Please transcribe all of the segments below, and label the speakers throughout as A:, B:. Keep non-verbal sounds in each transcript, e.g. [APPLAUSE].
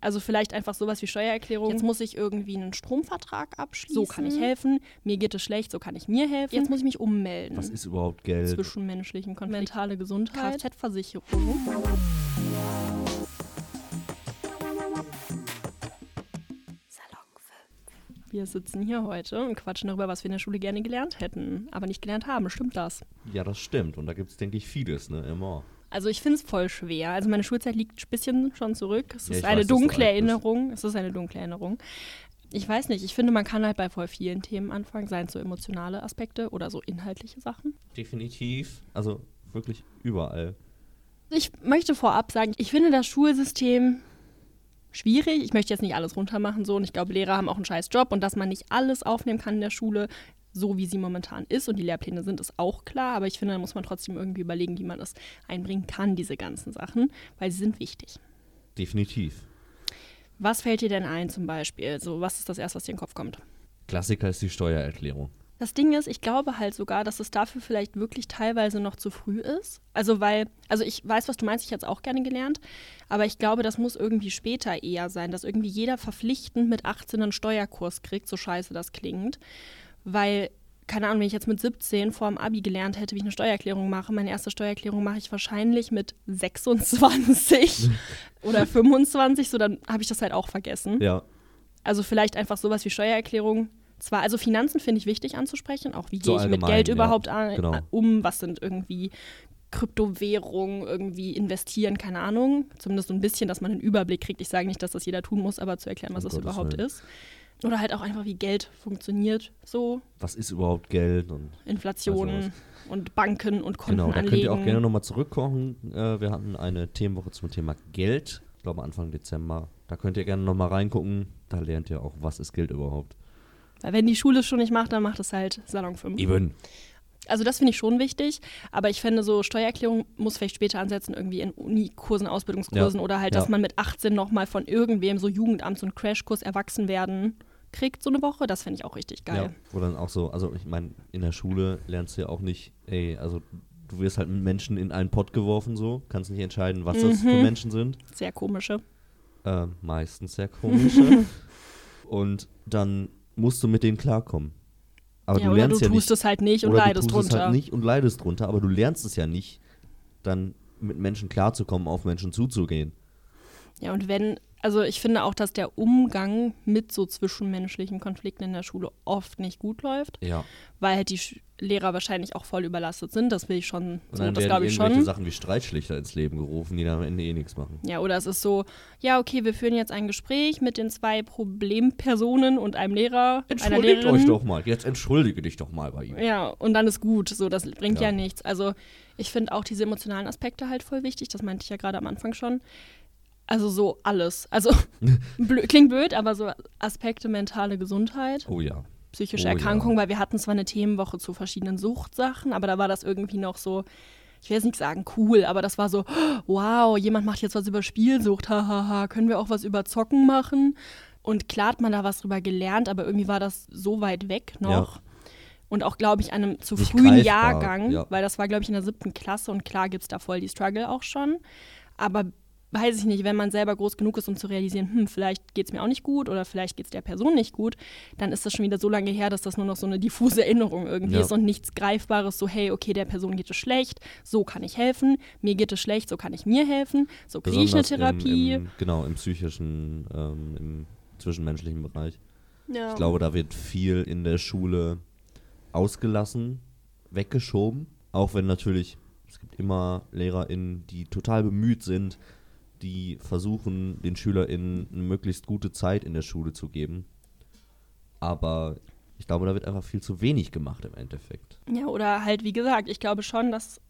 A: Also vielleicht einfach sowas wie Steuererklärung. Jetzt muss ich irgendwie einen Stromvertrag abschließen. So kann ich helfen. Mir geht es schlecht, so kann ich mir helfen. Jetzt muss ich mich ummelden.
B: Was ist überhaupt Geld?
A: Zwischenmenschlichen Konflikt. Mentale Gesundheit. Kfz-Versicherung. Wir sitzen hier heute und quatschen darüber, was wir in der Schule gerne gelernt hätten, aber nicht gelernt haben. Stimmt das?
B: Ja, das stimmt. Und da gibt es, denke ich, vieles, ne? Immer.
A: Also ich finde es voll schwer. Also meine Schulzeit liegt ein bisschen schon zurück. Es ja, ist eine weiß, dunkle Erinnerung. Es ist eine dunkle Erinnerung. Ich weiß nicht, ich finde, man kann halt bei voll vielen Themen anfangen, seien es so emotionale Aspekte oder so inhaltliche Sachen.
B: Definitiv. Also wirklich überall.
A: Ich möchte vorab sagen, ich finde das Schulsystem schwierig. Ich möchte jetzt nicht alles runtermachen so und ich glaube, Lehrer haben auch einen scheiß Job und dass man nicht alles aufnehmen kann in der Schule, so wie sie momentan ist und die Lehrpläne sind, ist auch klar. Aber ich finde, da muss man trotzdem irgendwie überlegen, wie man das einbringen kann, diese ganzen Sachen, weil sie sind wichtig.
B: Definitiv.
A: Was fällt dir denn ein zum Beispiel? So, was ist das erste, was dir in den Kopf kommt?
B: Klassiker ist die Steuererklärung.
A: Das Ding ist, ich glaube halt sogar, dass es dafür vielleicht wirklich teilweise noch zu früh ist. Also weil, also ich weiß, was du meinst, ich hätte es auch gerne gelernt, aber ich glaube, das muss irgendwie später eher sein, dass irgendwie jeder verpflichtend mit 18 einen Steuerkurs kriegt, so scheiße das klingt. Weil, keine Ahnung, wenn ich jetzt mit 17 vor dem Abi gelernt hätte, wie ich eine Steuererklärung mache, meine erste Steuererklärung mache ich wahrscheinlich mit 26 [LAUGHS] oder 25, so dann habe ich das halt auch vergessen.
B: Ja.
A: Also vielleicht einfach sowas wie Steuererklärung zwar, also Finanzen finde ich wichtig anzusprechen, auch wie so gehe ich mit Geld ja, überhaupt an, genau. um, was sind irgendwie Kryptowährungen, irgendwie investieren, keine Ahnung. Zumindest so ein bisschen, dass man einen Überblick kriegt. Ich sage nicht, dass das jeder tun muss, aber zu erklären, was um das Gottes überhaupt Willen. ist. Oder halt auch einfach, wie Geld funktioniert. So.
B: Was ist überhaupt Geld? Und
A: Inflation und Banken und Konten Genau, da
B: anlegen. könnt ihr auch gerne nochmal zurückkommen. Äh, wir hatten eine Themenwoche zum Thema Geld, ich glaube Anfang Dezember. Da könnt ihr gerne nochmal reingucken. Da lernt ihr auch, was ist Geld überhaupt.
A: Weil wenn die Schule es schon nicht macht, dann macht es halt Salon 5.
B: Eben.
A: Also das finde ich schon wichtig, aber ich finde so Steuererklärung muss vielleicht später ansetzen, irgendwie in Unikursen, Ausbildungskursen ja. oder halt, dass ja. man mit 18 nochmal von irgendwem so Jugendamt, so einen Crashkurs erwachsen werden kriegt, so eine Woche. Das finde ich auch richtig geil. Ja,
B: wo dann auch so, also ich meine, in der Schule lernst du ja auch nicht, ey, also du wirst halt mit Menschen in einen Pott geworfen, so, kannst nicht entscheiden, was mhm. das für Menschen sind.
A: Sehr komische.
B: Äh, meistens sehr komische. [LAUGHS] Und dann musst du mit denen klarkommen.
A: Aber ja, du lernst du ja tust
B: nicht,
A: es halt nicht und leidest drunter. Es halt
B: nicht und leidest drunter, aber du lernst es ja nicht, dann mit Menschen klarzukommen, auf Menschen zuzugehen.
A: Ja, und wenn, also ich finde auch, dass der Umgang mit so zwischenmenschlichen Konflikten in der Schule oft nicht gut läuft.
B: Ja.
A: Weil halt die Lehrer wahrscheinlich auch voll überlastet sind. Das will ich schon. Und
B: so, dann das glaube ich schon. Sachen wie Streitschlichter ins Leben gerufen, die dann am Ende eh nichts machen.
A: Ja, oder es ist so, ja, okay, wir führen jetzt ein Gespräch mit den zwei Problempersonen und einem Lehrer.
B: Entschuldigt euch doch mal. Jetzt entschuldige dich doch mal bei ihm.
A: Ja, und dann ist gut. So, das bringt ja, ja nichts. Also ich finde auch diese emotionalen Aspekte halt voll wichtig. Das meinte ich ja gerade am Anfang schon. Also so alles. Also [LAUGHS] blö klingt blöd, aber so Aspekte mentale Gesundheit.
B: Oh ja.
A: Psychische oh, Erkrankung, ja. weil wir hatten zwar eine Themenwoche zu verschiedenen Suchtsachen, aber da war das irgendwie noch so, ich will jetzt nicht sagen cool, aber das war so, [GASPS] wow, jemand macht jetzt was über Spielsucht, [LAUGHS] hahaha, können wir auch was über Zocken machen? Und klar hat man da was drüber gelernt, aber irgendwie war das so weit weg noch. Ja. Und auch, glaube ich, einem zu nicht frühen greifbar, Jahrgang, ja. weil das war, glaube ich, in der siebten Klasse und klar gibt es da voll die Struggle auch schon. Aber weiß ich nicht, wenn man selber groß genug ist, um zu realisieren, hm, vielleicht geht es mir auch nicht gut oder vielleicht geht es der Person nicht gut, dann ist das schon wieder so lange her, dass das nur noch so eine diffuse Erinnerung irgendwie ja. ist und nichts Greifbares, so hey, okay, der Person geht es schlecht, so kann ich helfen, mir geht es schlecht, so kann ich mir helfen, so kriege ich eine Therapie.
B: Im, im, genau, im psychischen, ähm, im zwischenmenschlichen Bereich. Ja. Ich glaube, da wird viel in der Schule ausgelassen, weggeschoben, auch wenn natürlich es gibt immer LehrerInnen, die total bemüht sind, die versuchen, den SchülerInnen eine möglichst gute Zeit in der Schule zu geben. Aber ich glaube, da wird einfach viel zu wenig gemacht im Endeffekt.
A: Ja, oder halt, wie gesagt, ich glaube schon, dass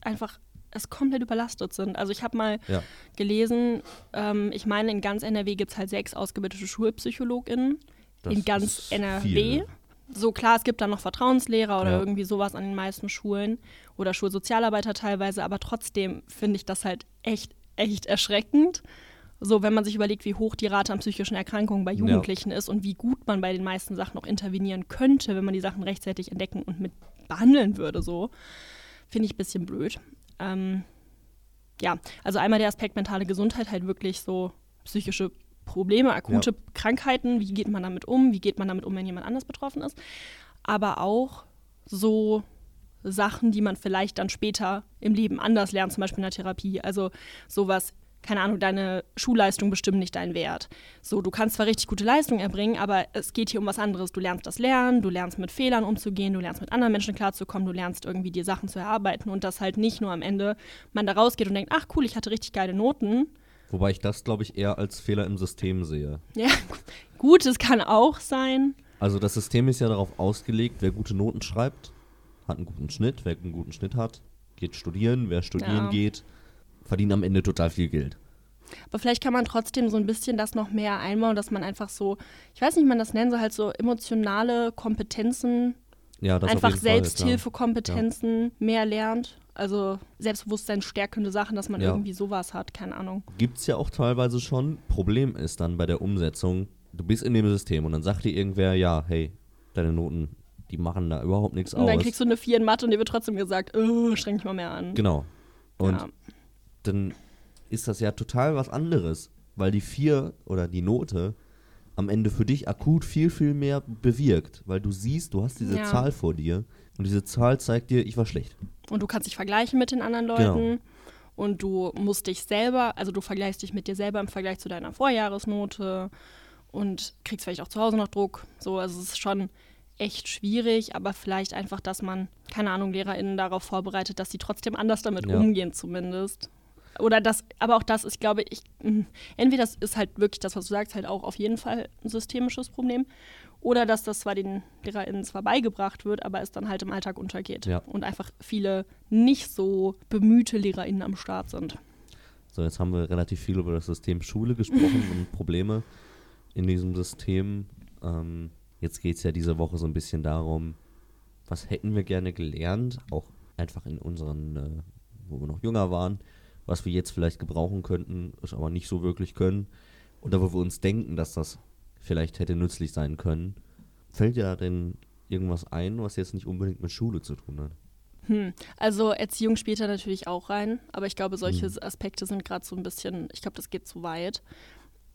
A: einfach es komplett überlastet sind. Also ich habe mal ja. gelesen, ähm, ich meine, in ganz NRW gibt es halt sechs ausgebildete SchulpsychologInnen. Das in ganz NRW. Viel, ne? So klar, es gibt da noch Vertrauenslehrer oder ja. irgendwie sowas an den meisten Schulen oder Schulsozialarbeiter teilweise, aber trotzdem finde ich das halt echt echt erschreckend. So, wenn man sich überlegt, wie hoch die Rate an psychischen Erkrankungen bei Jugendlichen ja. ist und wie gut man bei den meisten Sachen noch intervenieren könnte, wenn man die Sachen rechtzeitig entdecken und mit behandeln würde, so, finde ich ein bisschen blöd. Ähm, ja, also einmal der Aspekt mentale Gesundheit, halt wirklich so psychische Probleme, akute ja. Krankheiten, wie geht man damit um, wie geht man damit um, wenn jemand anders betroffen ist, aber auch so Sachen, die man vielleicht dann später im Leben anders lernt, zum Beispiel in der Therapie. Also sowas, keine Ahnung, deine Schulleistung bestimmt nicht deinen Wert. So, du kannst zwar richtig gute Leistung erbringen, aber es geht hier um was anderes. Du lernst das Lernen, du lernst mit Fehlern umzugehen, du lernst mit anderen Menschen klarzukommen, du lernst irgendwie dir Sachen zu erarbeiten und dass halt nicht nur am Ende man da rausgeht und denkt, ach cool, ich hatte richtig geile Noten.
B: Wobei ich das, glaube ich, eher als Fehler im System sehe.
A: Ja, gut, es kann auch sein.
B: Also das System ist ja darauf ausgelegt, wer gute Noten schreibt, hat einen guten Schnitt. Wer einen guten Schnitt hat, geht studieren. Wer studieren ja. geht, verdient am Ende total viel Geld.
A: Aber vielleicht kann man trotzdem so ein bisschen das noch mehr einbauen, dass man einfach so, ich weiß nicht, wie man das nennen soll, halt so emotionale Kompetenzen, ja, einfach Selbsthilfekompetenzen ja. mehr lernt. Also Selbstbewusstsein stärkende Sachen, dass man ja. irgendwie sowas hat, keine Ahnung.
B: Gibt es ja auch teilweise schon. Problem ist dann bei der Umsetzung, du bist in dem System und dann sagt dir irgendwer, ja, hey, deine Noten die machen da überhaupt nichts aus.
A: Und dann kriegst du eine 4 in Mathe und dir wird trotzdem gesagt, oh, streng dich mal mehr an.
B: Genau. Und ja. dann ist das ja total was anderes, weil die 4 oder die Note am Ende für dich akut viel, viel mehr bewirkt, weil du siehst, du hast diese ja. Zahl vor dir und diese Zahl zeigt dir, ich war schlecht.
A: Und du kannst dich vergleichen mit den anderen Leuten. Genau. Und du musst dich selber, also du vergleichst dich mit dir selber im Vergleich zu deiner Vorjahresnote und kriegst vielleicht auch zu Hause noch Druck. So, also es ist schon echt schwierig, aber vielleicht einfach, dass man, keine Ahnung, LehrerInnen darauf vorbereitet, dass sie trotzdem anders damit ja. umgehen, zumindest. Oder das, aber auch das ist, glaube ich, hm, entweder das ist halt wirklich das, was du sagst, halt auch auf jeden Fall ein systemisches Problem. Oder dass das zwar den LehrerInnen zwar beigebracht wird, aber es dann halt im Alltag untergeht. Ja. Und einfach viele nicht so bemühte LehrerInnen am Start sind.
B: So, jetzt haben wir relativ viel über das System Schule gesprochen [LAUGHS] und Probleme in diesem System. Ähm, Jetzt geht es ja diese Woche so ein bisschen darum, was hätten wir gerne gelernt, auch einfach in unseren, äh, wo wir noch jünger waren, was wir jetzt vielleicht gebrauchen könnten, es aber nicht so wirklich können. Oder wo wir uns denken, dass das vielleicht hätte nützlich sein können. Fällt ja denn irgendwas ein, was jetzt nicht unbedingt mit Schule zu tun hat?
A: Hm. Also Erziehung spielt da natürlich auch rein, aber ich glaube, solche hm. Aspekte sind gerade so ein bisschen, ich glaube, das geht zu weit.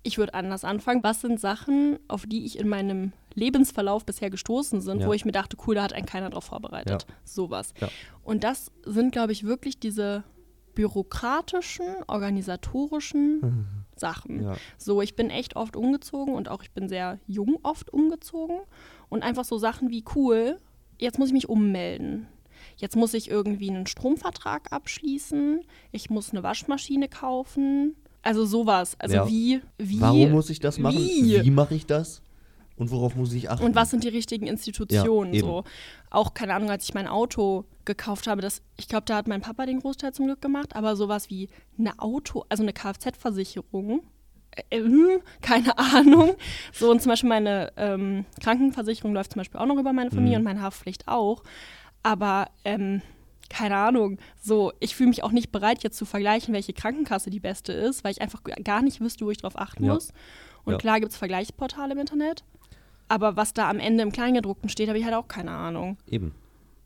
A: Ich würde anders anfangen. Was sind Sachen, auf die ich in meinem Lebensverlauf bisher gestoßen sind, ja. wo ich mir dachte, cool, da hat einen keiner drauf vorbereitet. Ja. Sowas. Ja. Und das sind, glaube ich, wirklich diese bürokratischen, organisatorischen mhm. Sachen. Ja. So, ich bin echt oft umgezogen und auch ich bin sehr jung oft umgezogen. Und einfach so Sachen wie cool, jetzt muss ich mich ummelden. Jetzt muss ich irgendwie einen Stromvertrag abschließen. Ich muss eine Waschmaschine kaufen. Also sowas. Also ja. wie, wie.
B: Warum muss ich das machen? Wie, wie mache ich das? Und worauf muss ich achten?
A: Und was sind die richtigen Institutionen? Ja, so. Auch, keine Ahnung, als ich mein Auto gekauft habe, das, ich glaube, da hat mein Papa den Großteil zum Glück gemacht, aber sowas wie eine Auto, also eine Kfz-Versicherung, äh, äh, keine [LAUGHS] Ahnung. So, und zum Beispiel meine ähm, Krankenversicherung läuft zum Beispiel auch noch über meine Familie mhm. und meine Haftpflicht auch. Aber ähm, keine Ahnung, so, ich fühle mich auch nicht bereit, jetzt zu vergleichen, welche Krankenkasse die beste ist, weil ich einfach gar nicht wüsste, wo ich drauf achten ja. muss. Und ja. klar gibt es Vergleichsportale im Internet. Aber was da am Ende im Kleingedruckten steht, habe ich halt auch keine Ahnung.
B: Eben.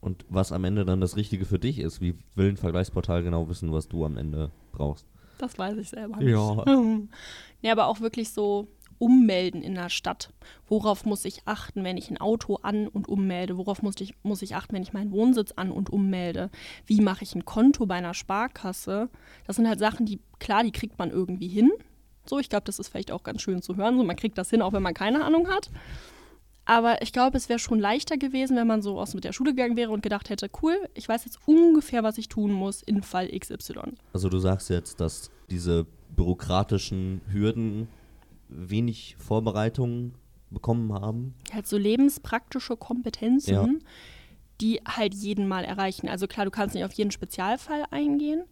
B: Und was am Ende dann das Richtige für dich ist, wie will ein Vergleichsportal genau wissen, was du am Ende brauchst?
A: Das weiß ich selber nicht. [LAUGHS] Ja. ja, aber auch wirklich so ummelden in der Stadt. Worauf muss ich achten, wenn ich ein Auto an- und ummelde? Worauf muss ich, muss ich achten, wenn ich meinen Wohnsitz an- und ummelde? Wie mache ich ein Konto bei einer Sparkasse? Das sind halt Sachen, die, klar, die kriegt man irgendwie hin. So, ich glaube, das ist vielleicht auch ganz schön zu hören. So, man kriegt das hin, auch wenn man keine Ahnung hat. Aber ich glaube, es wäre schon leichter gewesen, wenn man so aus mit der Schule gegangen wäre und gedacht hätte, cool, ich weiß jetzt ungefähr, was ich tun muss in Fall XY.
B: Also du sagst jetzt, dass diese bürokratischen Hürden wenig Vorbereitung bekommen haben.
A: Halt so lebenspraktische Kompetenzen, ja. die halt jeden mal erreichen. Also klar, du kannst nicht auf jeden Spezialfall eingehen,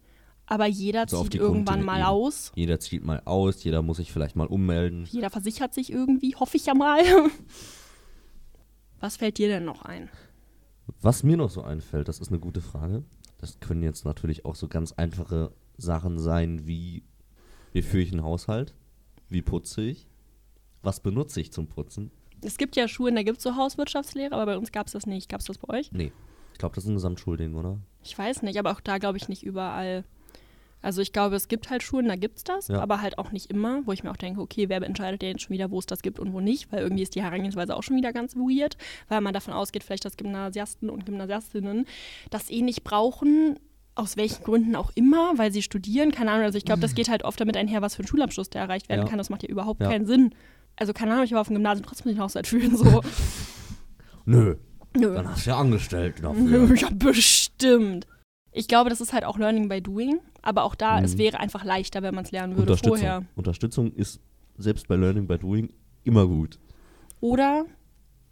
A: aber jeder also zieht irgendwann Punkte mal eben. aus.
B: Jeder zieht mal aus, jeder muss sich vielleicht mal ummelden.
A: Jeder versichert sich irgendwie, hoffe ich ja mal. [LAUGHS] Was fällt dir denn noch ein?
B: Was mir noch so einfällt, das ist eine gute Frage. Das können jetzt natürlich auch so ganz einfache Sachen sein, wie wie führe ich einen Haushalt? Wie putze ich? Was benutze ich zum Putzen?
A: Es gibt ja Schulen, da gibt es so Hauswirtschaftslehre, aber bei uns gab es das nicht. Gab es das bei euch?
B: Nee. Ich glaube, das ist ein Gesamtschulding, oder?
A: Ich weiß nicht, aber auch da glaube ich nicht überall. Also ich glaube, es gibt halt Schulen, da gibt es das, ja. aber halt auch nicht immer, wo ich mir auch denke, okay, wer entscheidet denn jetzt schon wieder, wo es das gibt und wo nicht, weil irgendwie ist die Herangehensweise auch schon wieder ganz weird, weil man davon ausgeht, vielleicht, dass Gymnasiasten und Gymnasiastinnen das eh nicht brauchen, aus welchen Gründen auch immer, weil sie studieren, keine Ahnung. Also ich glaube, das geht halt oft damit einher, was für ein Schulabschluss der erreicht werden ja. kann. Das macht ja überhaupt ja. keinen Sinn. Also keine Ahnung, ich war auf dem Gymnasium trotzdem nicht Haushalt fühlen, so. [LAUGHS]
B: Nö. Nö. Dann hast du ja angestellt dafür.
A: Nö, ja, bestimmt. Ich glaube, das ist halt auch Learning by Doing, aber auch da, mhm. es wäre einfach leichter, wenn man es lernen würde
B: Unterstützung.
A: vorher.
B: Unterstützung ist selbst bei Learning by Doing immer gut.
A: Oder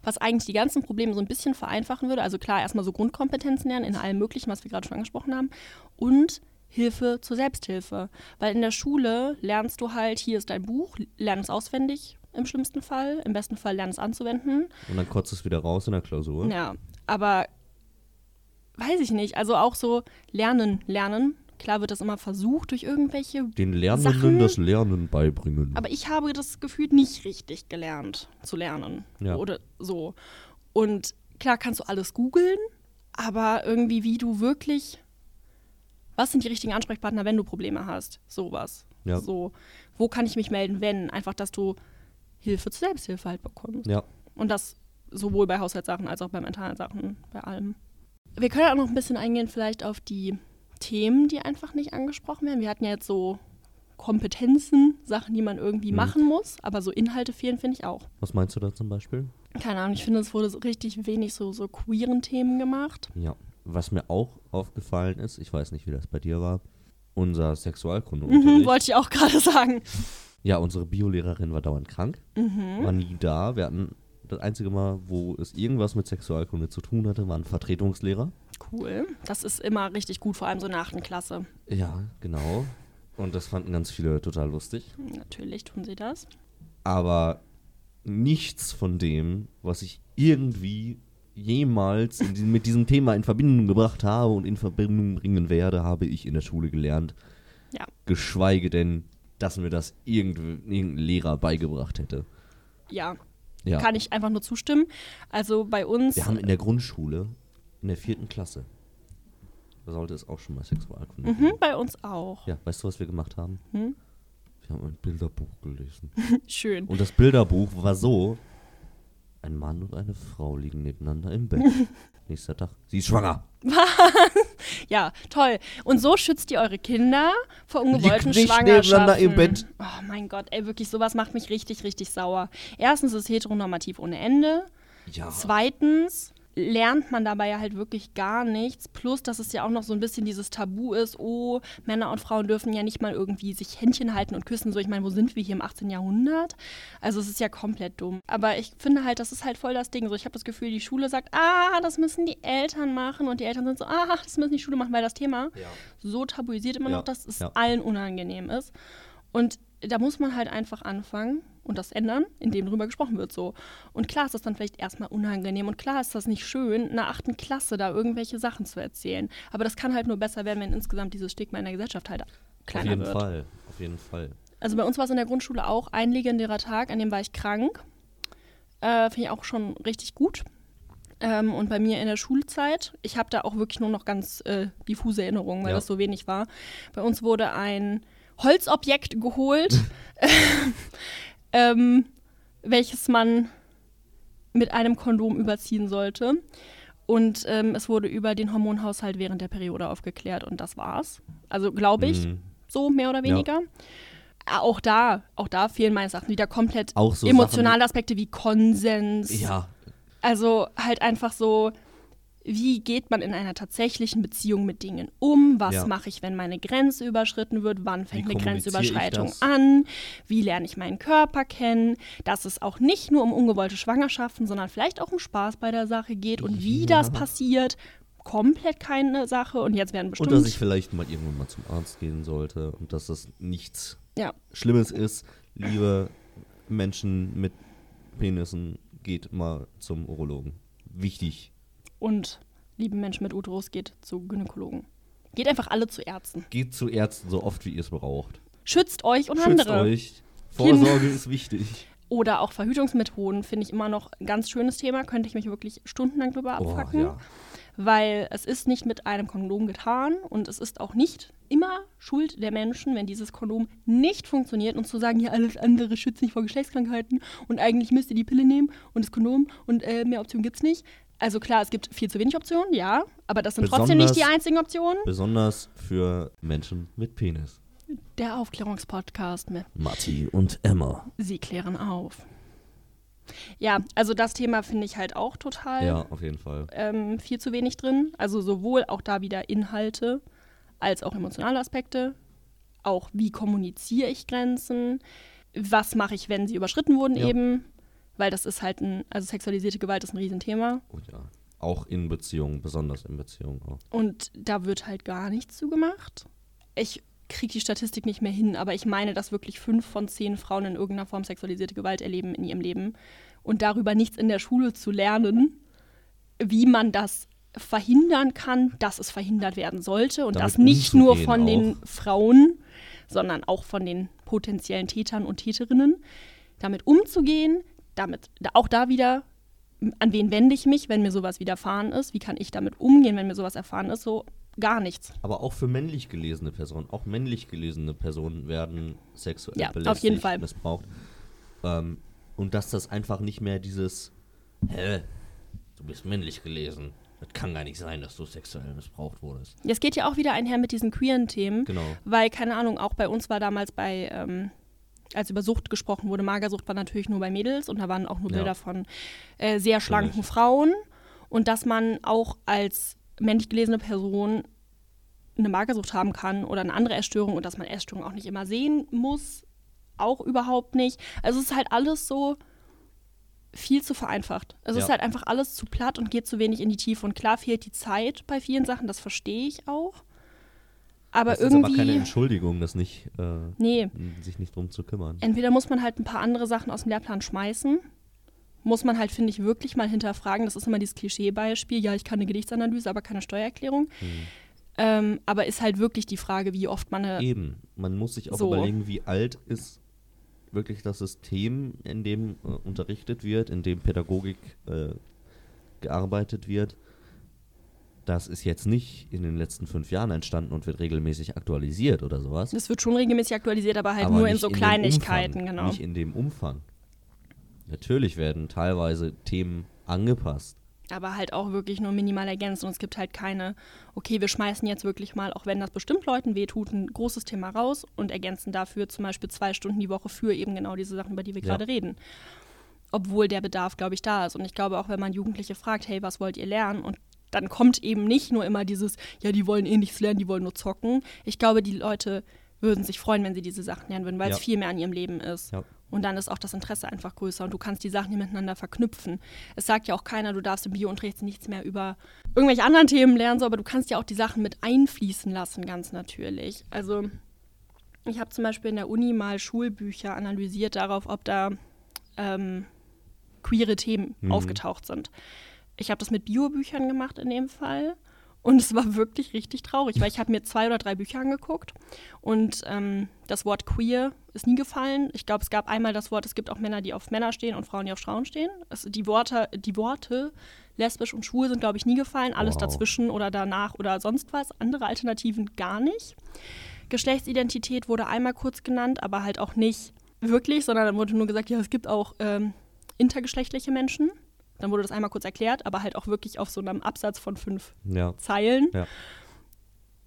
A: was eigentlich die ganzen Probleme so ein bisschen vereinfachen würde, also klar, erstmal so Grundkompetenzen lernen in allem Möglichen, was wir gerade schon angesprochen haben, und Hilfe zur Selbsthilfe. Weil in der Schule lernst du halt, hier ist dein Buch, lern es auswendig im schlimmsten Fall, im besten Fall lern es anzuwenden.
B: Und dann kotzt es wieder raus in der Klausur.
A: Ja, aber weiß ich nicht. Also auch so Lernen, Lernen. Klar wird das immer versucht durch irgendwelche.
B: Den Lernenden Sachen, das Lernen beibringen.
A: Aber ich habe das Gefühl nicht richtig gelernt zu lernen. Ja. Oder so. Und klar kannst du alles googeln, aber irgendwie, wie du wirklich. Was sind die richtigen Ansprechpartner, wenn du Probleme hast? Sowas. Ja. So. Wo kann ich mich melden, wenn? Einfach, dass du Hilfe zur Selbsthilfe halt bekommst.
B: Ja.
A: Und das sowohl bei Haushaltssachen als auch bei mentalen Sachen, bei allem. Wir können auch noch ein bisschen eingehen, vielleicht auf die Themen, die einfach nicht angesprochen werden. Wir hatten ja jetzt so Kompetenzen, Sachen, die man irgendwie mhm. machen muss, aber so Inhalte fehlen, finde ich auch.
B: Was meinst du da zum Beispiel?
A: Keine Ahnung, ich finde, es wurde so richtig wenig so, so queeren Themen gemacht.
B: Ja, was mir auch aufgefallen ist, ich weiß nicht, wie das bei dir war, unser Sexualkunde.
A: Mhm, wollte ich auch [LAUGHS] gerade sagen.
B: Ja, unsere Biolehrerin war dauernd krank, mhm. war nie da. Wir hatten das einzige Mal, wo es irgendwas mit Sexualkunde zu tun hatte, war ein Vertretungslehrer.
A: Cool. Das ist immer richtig gut, vor allem so in der achten Klasse.
B: Ja, genau. Und das fanden ganz viele total lustig.
A: Natürlich tun sie das.
B: Aber nichts von dem, was ich irgendwie jemals diesem, mit diesem Thema in Verbindung gebracht habe und in Verbindung bringen werde, habe ich in der Schule gelernt.
A: Ja.
B: Geschweige denn, dass mir das irgendein Lehrer beigebracht hätte.
A: Ja, ja. Kann ich einfach nur zustimmen. Also bei uns.
B: Wir haben in der Grundschule, in der vierten Klasse, da sollte es auch schon mal Sexualkunde
A: mhm, Bei uns auch.
B: Ja, weißt du, was wir gemacht haben? Hm? Wir haben ein Bilderbuch gelesen. [LAUGHS]
A: Schön.
B: Und das Bilderbuch war so: Ein Mann und eine Frau liegen nebeneinander im Bett. [LAUGHS] Nächster Tag, sie ist schwanger. [LAUGHS]
A: ja, toll. Und so schützt ihr eure Kinder vor ungewollten Liegt nicht Schwangerschaften.
B: im Bett.
A: Oh mein Gott, ey, wirklich, sowas macht mich richtig, richtig sauer. Erstens ist heteronormativ ohne Ende.
B: Ja.
A: Zweitens lernt man dabei ja halt wirklich gar nichts. Plus, dass es ja auch noch so ein bisschen dieses Tabu ist, oh, Männer und Frauen dürfen ja nicht mal irgendwie sich Händchen halten und küssen. So, ich meine, wo sind wir hier im 18. Jahrhundert? Also es ist ja komplett dumm. Aber ich finde halt, das ist halt voll das Ding. So, ich habe das Gefühl, die Schule sagt, ah, das müssen die Eltern machen. Und die Eltern sind so, ah, das müssen die Schule machen, weil das Thema ja. so tabuisiert immer ja. noch, dass es ja. allen unangenehm ist. Und da muss man halt einfach anfangen und das ändern, indem darüber gesprochen wird so. Und klar ist das dann vielleicht erstmal unangenehm und klar ist das nicht schön, in der achten Klasse da irgendwelche Sachen zu erzählen. Aber das kann halt nur besser werden, wenn insgesamt dieses Stigma in der Gesellschaft halt kleiner wird.
B: Auf jeden wird. Fall, auf jeden Fall.
A: Also bei uns war es in der Grundschule auch ein legendärer Tag, an dem war ich krank. Äh, Finde ich auch schon richtig gut. Ähm, und bei mir in der Schulzeit, ich habe da auch wirklich nur noch ganz äh, diffuse Erinnerungen, weil ja. das so wenig war. Bei uns wurde ein Holzobjekt geholt, [LAUGHS] ähm, welches man mit einem Kondom überziehen sollte. Und ähm, es wurde über den Hormonhaushalt während der Periode aufgeklärt und das war's. Also glaube ich, mhm. so mehr oder weniger. Ja. Auch da, auch da fehlen meines Erachtens wieder komplett so emotionale Sachen. Aspekte wie Konsens.
B: Ja.
A: Also halt einfach so, wie geht man in einer tatsächlichen Beziehung mit Dingen um? Was ja. mache ich, wenn meine Grenze überschritten wird? Wann fängt eine Grenzüberschreitung an? Wie lerne ich meinen Körper kennen? Dass es auch nicht nur um ungewollte Schwangerschaften, sondern vielleicht auch um Spaß bei der Sache geht und wie ja. das passiert. Komplett keine Sache und jetzt werden bestimmt.
B: Und dass ich vielleicht mal irgendwann mal zum Arzt gehen sollte und dass das nichts
A: ja.
B: Schlimmes ist. Liebe Menschen mit Penissen, geht mal zum Urologen. Wichtig
A: und lieben Menschen mit Uterus, geht zu Gynäkologen. Geht einfach alle zu Ärzten.
B: Geht zu Ärzten so oft, wie ihr es braucht.
A: Schützt euch und
B: Schützt
A: andere.
B: euch. Vorsorge ist wichtig.
A: Oder auch Verhütungsmethoden finde ich immer noch ein ganz schönes Thema. Könnte ich mich wirklich stundenlang drüber abfacken. Oh, ja. Weil es ist nicht mit einem Kondom getan und es ist auch nicht immer Schuld der Menschen, wenn dieses Kondom nicht funktioniert und zu sagen, ja, alles andere schützt nicht vor Geschlechtskrankheiten und eigentlich müsst ihr die Pille nehmen und das Kondom und äh, mehr Optionen gibt es nicht. Also klar, es gibt viel zu wenig Optionen, ja, aber das sind besonders, trotzdem nicht die einzigen Optionen.
B: Besonders für Menschen mit Penis.
A: Der Aufklärungspodcast mit
B: Matti und Emma.
A: Sie klären auf. Ja, also das Thema finde ich halt auch total.
B: Ja, auf jeden Fall.
A: Ähm, viel zu wenig drin. Also sowohl auch da wieder Inhalte als auch emotionale Aspekte. Auch wie kommuniziere ich Grenzen? Was mache ich, wenn sie überschritten wurden ja. eben? Weil das ist halt ein, also sexualisierte Gewalt ist ein Riesenthema.
B: Oh ja. Auch in Beziehungen, besonders in Beziehungen auch.
A: Und da wird halt gar nichts zu gemacht. Ich kriege die Statistik nicht mehr hin, aber ich meine, dass wirklich fünf von zehn Frauen in irgendeiner Form sexualisierte Gewalt erleben in ihrem Leben. Und darüber nichts in der Schule zu lernen, wie man das verhindern kann, dass es verhindert werden sollte. Und Damit das nicht nur von auch. den Frauen, sondern auch von den potenziellen Tätern und Täterinnen. Damit umzugehen, damit auch da wieder, an wen wende ich mich, wenn mir sowas widerfahren ist? Wie kann ich damit umgehen, wenn mir sowas erfahren ist? So gar nichts.
B: Aber auch für männlich gelesene Personen, auch männlich gelesene Personen werden sexuell
A: ja, auf jeden Fall.
B: missbraucht. Ähm, und dass das einfach nicht mehr dieses, hä, du bist männlich gelesen. Das kann gar nicht sein, dass du sexuell missbraucht wurdest.
A: Es geht ja auch wieder einher mit diesen queeren Themen. Genau. Weil, keine Ahnung, auch bei uns war damals bei, ähm, als über Sucht gesprochen wurde, Magersucht war natürlich nur bei Mädels und da waren auch nur Bilder ja. von äh, sehr schlanken Natürlich. Frauen. Und dass man auch als männlich gelesene Person eine Magersucht haben kann oder eine andere Essstörung und dass man Essstörungen auch nicht immer sehen muss, auch überhaupt nicht. Also es ist halt alles so viel zu vereinfacht. Es ja. ist halt einfach alles zu platt und geht zu wenig in die Tiefe. Und klar fehlt die Zeit bei vielen Sachen, das verstehe ich auch. Aber das irgendwie. Das ist aber
B: keine Entschuldigung, das nicht, äh,
A: nee.
B: sich nicht drum zu kümmern.
A: Entweder muss man halt ein paar andere Sachen aus dem Lehrplan schmeißen muss man halt, finde ich, wirklich mal hinterfragen. Das ist immer dieses Klischeebeispiel. Ja, ich kann eine Gedichtsanalyse, aber keine Steuererklärung. Hm. Ähm, aber ist halt wirklich die Frage, wie oft man eine.
B: Eben. Man muss sich auch so. überlegen, wie alt ist wirklich das System, in dem äh, unterrichtet wird, in dem Pädagogik äh, gearbeitet wird. Das ist jetzt nicht in den letzten fünf Jahren entstanden und wird regelmäßig aktualisiert oder sowas.
A: Das wird schon regelmäßig aktualisiert, aber halt aber nur in so in Kleinigkeiten,
B: Umfang,
A: genau.
B: Nicht in dem Umfang. Natürlich werden teilweise Themen angepasst.
A: Aber halt auch wirklich nur minimal ergänzt. Und es gibt halt keine, okay, wir schmeißen jetzt wirklich mal, auch wenn das bestimmt Leuten wehtut, ein großes Thema raus und ergänzen dafür zum Beispiel zwei Stunden die Woche für eben genau diese Sachen, über die wir ja. gerade reden. Obwohl der Bedarf, glaube ich, da ist. Und ich glaube auch, wenn man Jugendliche fragt, hey, was wollt ihr lernen? Und dann kommt eben nicht nur immer dieses, ja, die wollen eh nichts lernen, die wollen nur zocken. Ich glaube, die Leute würden sich freuen, wenn sie diese Sachen lernen würden, weil ja. es viel mehr an ihrem Leben ist. Ja. Und dann ist auch das Interesse einfach größer und du kannst die Sachen hier miteinander verknüpfen. Es sagt ja auch keiner, du darfst im Biounterricht nichts mehr über irgendwelche anderen Themen lernen, so, aber du kannst ja auch die Sachen mit einfließen lassen, ganz natürlich. Also ich habe zum Beispiel in der Uni mal Schulbücher analysiert darauf, ob da ähm, queere Themen mhm. aufgetaucht sind. Ich habe das mit Biobüchern gemacht in dem Fall. Und es war wirklich richtig traurig, weil ich habe mir zwei oder drei Bücher angeguckt und ähm, das Wort queer ist nie gefallen. Ich glaube, es gab einmal das Wort, es gibt auch Männer, die auf Männer stehen und Frauen, die auf Frauen stehen. Es, die, Worte, die Worte lesbisch und schwul sind, glaube ich, nie gefallen. Alles wow. dazwischen oder danach oder sonst was. Andere Alternativen gar nicht. Geschlechtsidentität wurde einmal kurz genannt, aber halt auch nicht wirklich, sondern dann wurde nur gesagt, ja, es gibt auch ähm, intergeschlechtliche Menschen. Dann wurde das einmal kurz erklärt, aber halt auch wirklich auf so einem Absatz von fünf ja. Zeilen. Ja.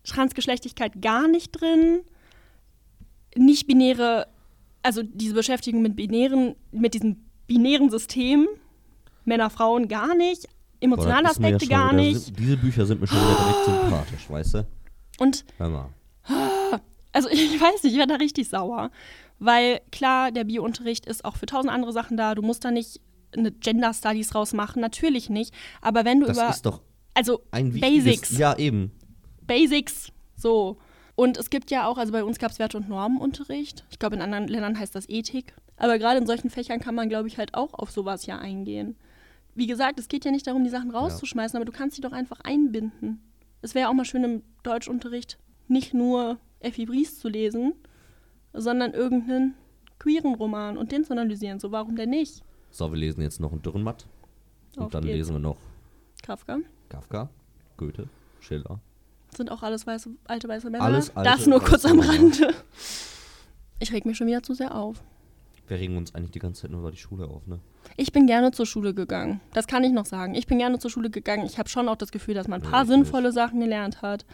A: Transgeschlechtlichkeit gar nicht drin. Nicht-binäre, also diese Beschäftigung mit binären, mit diesem binären System, Männer, Frauen gar nicht, emotionale Boah, Aspekte gar wieder, nicht.
B: Diese Bücher sind mir schon wieder direkt sympathisch, weißt du?
A: Und also ich [LAUGHS] weiß nicht, ich werde da richtig sauer. Weil klar, der Biounterricht ist auch für tausend andere Sachen da. Du musst da nicht eine Gender Studies rausmachen, natürlich nicht. Aber wenn du
B: das
A: über.
B: Das ist doch
A: also
B: ein
A: Basics.
B: Ja, eben.
A: Basics, so. Und es gibt ja auch, also bei uns gab es Werte- und Normenunterricht. Ich glaube, in anderen Ländern heißt das Ethik. Aber gerade in solchen Fächern kann man, glaube ich, halt auch auf sowas ja eingehen. Wie gesagt, es geht ja nicht darum, die Sachen rauszuschmeißen, ja. aber du kannst sie doch einfach einbinden. Es wäre auch mal schön im Deutschunterricht nicht nur Effi Bries zu lesen, sondern irgendeinen queeren Roman und den zu analysieren. So, warum denn nicht?
B: So, wir lesen jetzt noch einen Dürrenmatt. Und Auf dann geht's. lesen wir noch
A: Kafka.
B: Kafka, Goethe, Schiller.
A: Sind auch alles weiße, alte weiße Männer.
B: Alles alte,
A: das nur kurz am Rande. Ich reg mich schon wieder zu sehr auf.
B: Wir regen uns eigentlich die ganze Zeit nur über die Schule auf, ne?
A: Ich bin gerne zur Schule gegangen. Das kann ich noch sagen. Ich bin gerne zur Schule gegangen. Ich habe schon auch das Gefühl, dass man ein paar nee, sinnvolle nicht. Sachen gelernt hat.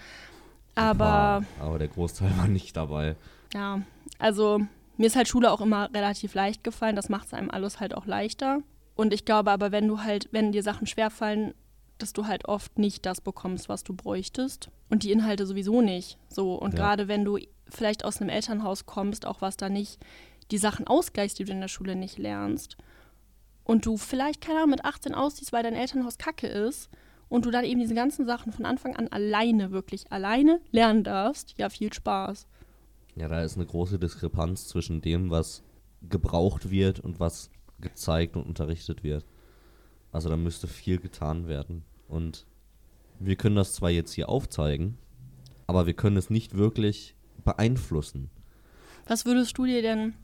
A: Aber. Paar,
B: aber der Großteil [LAUGHS] war nicht dabei.
A: Ja, also mir ist halt Schule auch immer relativ leicht gefallen. Das macht es einem alles halt auch leichter. Und ich glaube aber, wenn du halt, wenn dir Sachen schwerfallen, dass du halt oft nicht das bekommst, was du bräuchtest. Und die Inhalte sowieso nicht. So. Und ja. gerade wenn du vielleicht aus einem Elternhaus kommst, auch was da nicht die Sachen ausgleichst, die du in der Schule nicht lernst. Und du vielleicht, keine Ahnung, mit 18 aussiehst, weil dein Elternhaus kacke ist und du dann eben diese ganzen Sachen von Anfang an alleine, wirklich alleine lernen darfst, ja, viel Spaß.
B: Ja, da ist eine große Diskrepanz zwischen dem, was gebraucht wird und was gezeigt und unterrichtet wird. Also da müsste viel getan werden. Und wir können das zwar jetzt hier aufzeigen, aber wir können es nicht wirklich beeinflussen.
A: Was würdest du dir denn,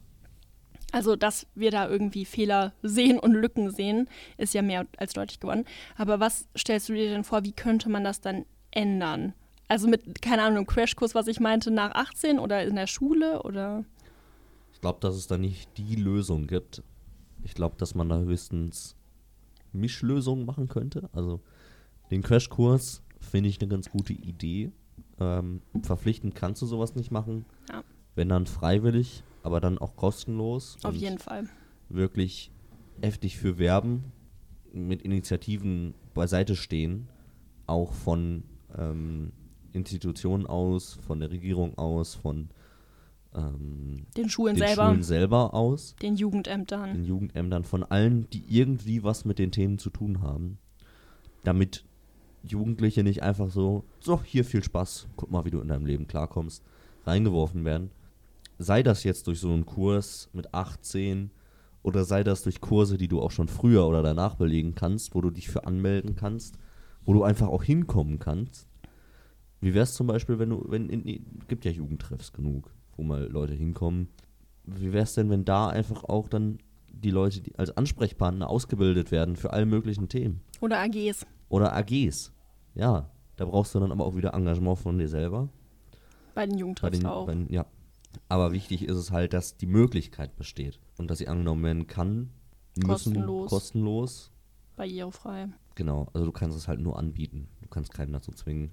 A: also dass wir da irgendwie Fehler sehen und Lücken sehen, ist ja mehr als deutlich geworden. Aber was stellst du dir denn vor, wie könnte man das dann ändern? Also mit, keine Ahnung, einem Crashkurs, was ich meinte, nach 18 oder in der Schule oder?
B: Ich glaube, dass es da nicht die Lösung gibt. Ich glaube, dass man da höchstens Mischlösungen machen könnte. Also den Crashkurs finde ich eine ganz gute Idee. Ähm, verpflichtend kannst du sowas nicht machen. Ja. Wenn dann freiwillig, aber dann auch kostenlos.
A: Auf jeden Fall.
B: Wirklich heftig für werben, mit Initiativen beiseite stehen, auch von ähm, Institutionen aus, von der Regierung aus, von ähm,
A: den Schulen den selber.
B: Schulen selber aus.
A: Den Jugendämtern.
B: Den Jugendämtern, von allen, die irgendwie was mit den Themen zu tun haben. Damit Jugendliche nicht einfach so, so, hier viel Spaß, guck mal, wie du in deinem Leben klarkommst, reingeworfen werden. Sei das jetzt durch so einen Kurs mit 18 oder sei das durch Kurse, die du auch schon früher oder danach belegen kannst, wo du dich für anmelden kannst, wo du einfach auch hinkommen kannst. Wie wäre es zum Beispiel, wenn du, wenn, in, gibt ja Jugendtreffs genug, wo mal Leute hinkommen. Wie wäre es denn, wenn da einfach auch dann die Leute die als Ansprechpartner ausgebildet werden für alle möglichen Themen?
A: Oder AGs.
B: Oder AGs. Ja, da brauchst du dann aber auch wieder Engagement von dir selber.
A: Bei den Jugendtreffs auch. Bei,
B: ja. Aber wichtig ist es halt, dass die Möglichkeit besteht und dass sie angenommen werden kann, müssen, kostenlos, kostenlos.
A: barrierefrei.
B: Genau, also du kannst es halt nur anbieten. Du kannst keinen dazu zwingen.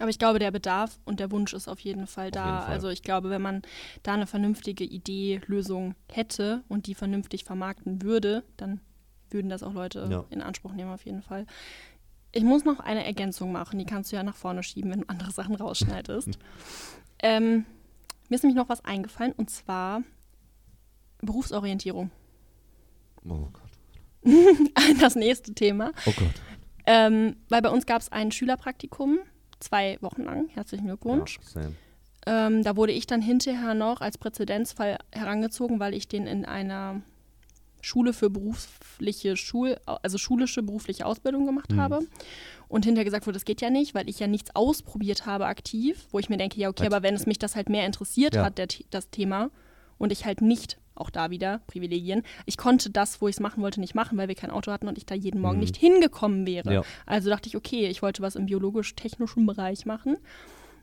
A: Aber ich glaube, der Bedarf und der Wunsch ist auf jeden Fall da. Jeden Fall. Also ich glaube, wenn man da eine vernünftige Idee, Lösung hätte und die vernünftig vermarkten würde, dann würden das auch Leute ja. in Anspruch nehmen, auf jeden Fall. Ich muss noch eine Ergänzung machen, die kannst du ja nach vorne schieben, wenn du andere Sachen rausschneidest. [LAUGHS] ähm, mir ist nämlich noch was eingefallen und zwar Berufsorientierung.
B: Oh Gott. [LAUGHS]
A: das nächste Thema.
B: Oh Gott.
A: Ähm, weil bei uns gab es ein Schülerpraktikum, zwei Wochen lang. Herzlichen Glückwunsch. Ja, ähm, da wurde ich dann hinterher noch als Präzedenzfall herangezogen, weil ich den in einer Schule für berufliche Schul, also schulische berufliche Ausbildung gemacht mhm. habe. Und hinterher gesagt wurde, das geht ja nicht, weil ich ja nichts ausprobiert habe aktiv, wo ich mir denke, ja, okay, aber wenn es mich das halt mehr interessiert ja. hat, der, das Thema, und ich halt nicht, auch da wieder, Privilegien, ich konnte das, wo ich es machen wollte, nicht machen, weil wir kein Auto hatten und ich da jeden Morgen mhm. nicht hingekommen wäre. Ja. Also dachte ich, okay, ich wollte was im biologisch-technischen Bereich machen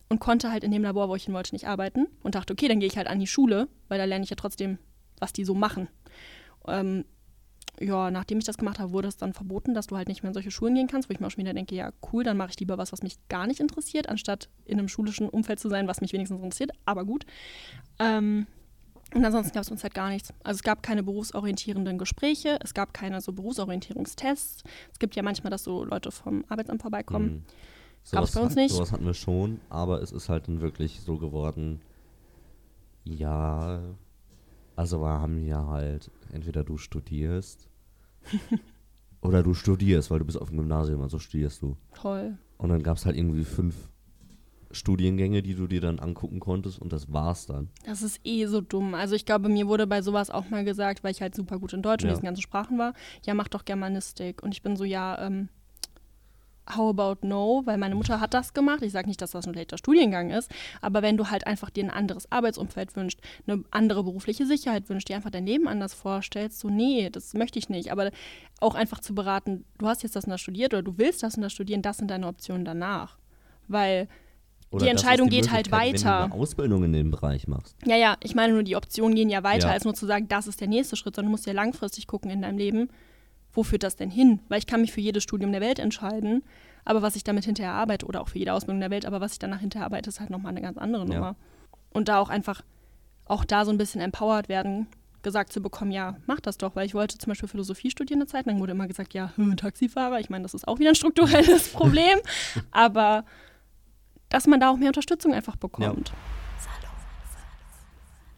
A: und konnte halt in dem Labor, wo ich hin wollte, nicht arbeiten und dachte, okay, dann gehe ich halt an die Schule, weil da lerne ich ja trotzdem, was die so machen. Ähm, ja, nachdem ich das gemacht habe, wurde es dann verboten, dass du halt nicht mehr in solche Schulen gehen kannst, wo ich mir auch schon wieder denke, ja, cool, dann mache ich lieber was, was mich gar nicht interessiert, anstatt in einem schulischen Umfeld zu sein, was mich wenigstens interessiert, aber gut. Ähm, und ansonsten gab es uns halt gar nichts. Also es gab keine berufsorientierenden Gespräche, es gab keine so Berufsorientierungstests. Es gibt ja manchmal, dass so Leute vom Arbeitsamt vorbeikommen. Mhm. Gab es bei uns nicht.
B: Sowas hatten wir schon, aber es ist halt dann wirklich so geworden, ja, also wir haben ja halt, entweder du studierst [LAUGHS] oder du studierst, weil du bist auf dem Gymnasium, also studierst du.
A: Toll.
B: Und dann gab es halt irgendwie fünf Studiengänge, die du dir dann angucken konntest und das war's dann.
A: Das ist eh so dumm. Also ich glaube, mir wurde bei sowas auch mal gesagt, weil ich halt super gut in Deutsch ja. und diesen ganzen Sprachen war, ja, mach doch Germanistik. Und ich bin so, ja, ähm, how about no? Weil meine Mutter hat das gemacht. Ich sage nicht, dass das ein schlechter Studiengang ist, aber wenn du halt einfach dir ein anderes Arbeitsumfeld wünschst, eine andere berufliche Sicherheit wünschst, dir einfach dein Leben anders vorstellst, so nee, das möchte ich nicht. Aber auch einfach zu beraten, du hast jetzt das und das studiert oder du willst das und das studieren, das sind deine Optionen danach. Weil oder die Entscheidung die geht halt weiter.
B: Wenn du eine Ausbildung in dem Bereich machst.
A: Ja, ja, ich meine nur, die Optionen gehen ja weiter, ja. als nur zu sagen, das ist der nächste Schritt, sondern du musst ja langfristig gucken in deinem Leben, wo führt das denn hin? Weil ich kann mich für jedes Studium der Welt entscheiden, aber was ich damit hinterher arbeite, oder auch für jede Ausbildung der Welt, aber was ich danach hinterher arbeite, ist halt nochmal eine ganz andere Nummer. Ja. Und da auch einfach, auch da so ein bisschen empowered werden, gesagt zu bekommen, ja, mach das doch, weil ich wollte zum Beispiel Philosophie studieren eine Zeit lang, wurde immer gesagt, ja, hm, Taxifahrer, ich meine, das ist auch wieder ein strukturelles [LAUGHS] Problem, aber dass man da auch mehr Unterstützung einfach bekommt. Ja.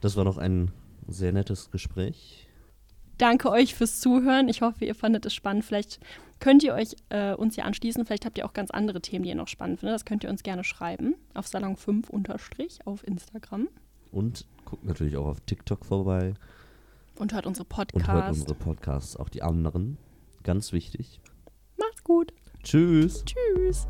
B: Das war doch ein sehr nettes Gespräch.
A: Danke euch fürs Zuhören. Ich hoffe, ihr fandet es spannend. Vielleicht könnt ihr euch äh, uns hier anschließen. Vielleicht habt ihr auch ganz andere Themen, die ihr noch spannend findet. Das könnt ihr uns gerne schreiben auf Salon 5 unterstrich auf Instagram.
B: Und guckt natürlich auch auf TikTok vorbei.
A: Und hört unsere Podcasts.
B: Und hört unsere Podcasts, auch die anderen. Ganz wichtig.
A: Macht's gut.
B: Tschüss.
A: Tschüss.